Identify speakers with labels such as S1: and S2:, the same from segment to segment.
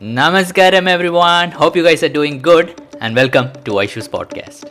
S1: Namaskaram, everyone. Hope you guys are doing good, and welcome to Aishu's podcast.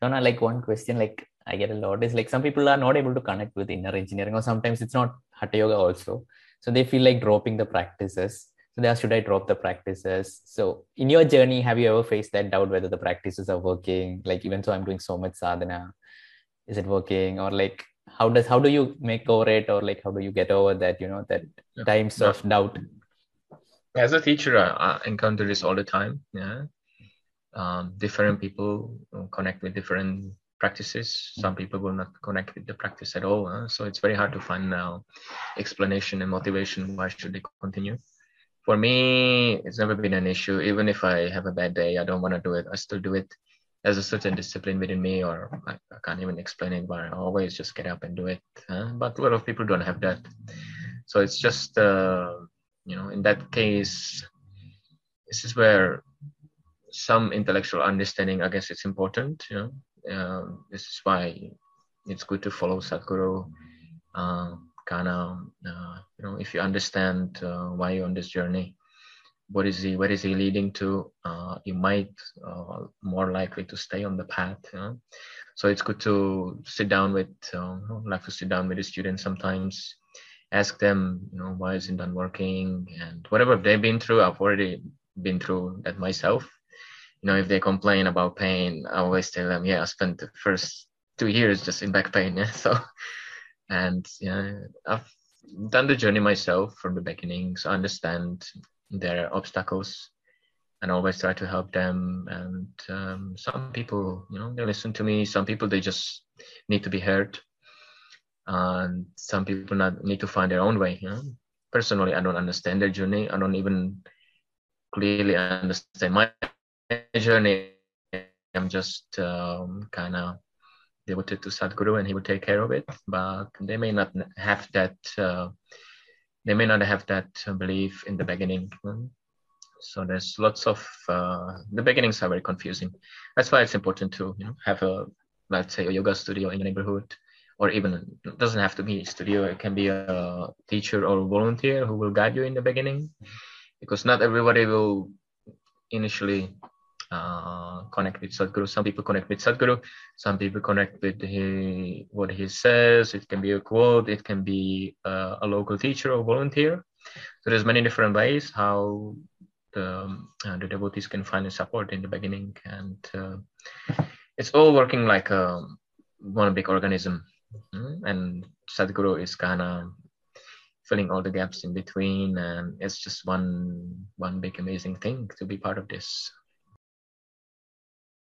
S1: So now, like one question, like I get a lot is like some people are not able to connect with inner engineering, or sometimes it's not hatha yoga also. So they feel like dropping the practices. So they ask, should I drop the practices? So in your journey, have you ever faced that doubt whether the practices are working? Like even though I'm doing so much sadhana, is it working? Or like how does how do you make over it? Or like how do you get over that? You know that
S2: Yeah.
S1: times
S2: Yeah.
S1: of doubt.
S2: As a teacher, I, I encounter this all the time. Yeah, um, different people connect with different practices. Some people will not connect with the practice at all. huh? So it's very hard to find now explanation and motivation why should they continue. For me, it's never been an issue. Even if I have a bad day, I don't want to do it. I still do it. There's a certain discipline within me, or I, I can't even explain it, but I always just get up and do it. huh? But a lot of people don't have that. So it's just, uh, you know, in that case, this is where some intellectual understanding, I guess, it's important. You know, um, this is why it's good to follow Sadhguru. Uh, of, uh, you know, if you understand uh, why you're on this journey, what is he, where is he leading to? Uh, you might uh, more likely to stay on the path. You know? So it's good to sit down with, uh, like to sit down with the students sometimes ask them, you know, why isn't that working? And whatever they've been through, I've already been through that myself. Know, if they complain about pain, I always tell them, yeah, I spent the first two years just in back pain. Yeah. So, and yeah, I've done the journey myself from the beginning. So I understand their obstacles and always try to help them. And um, some people, you know, they listen to me. Some people, they just need to be heard and some people not need to find their own way you know? personally i don't understand their journey i don't even clearly understand my journey i'm just um, kind of devoted to sadhguru and he will take care of it but they may not have that uh, they may not have that belief in the beginning. So there's lots of uh, the beginnings are very confusing. That's why it's important to you know have a let's say a yoga studio in your neighborhood or even it doesn't have to be a studio. It can be a teacher or a volunteer who will guide you in the beginning because not everybody will initially uh, connect with sadhguru. Some people connect with sadhguru. Some people connect with he, what he says. It can be a quote. It can be uh, a local teacher or volunteer. So there's many different ways how the, uh, the devotees can find support in the beginning. And uh, it's all working like a, one big organism. Mm, and Sadhguru is kind of filling all the gaps in between, and it's just one one big amazing thing to be part of this.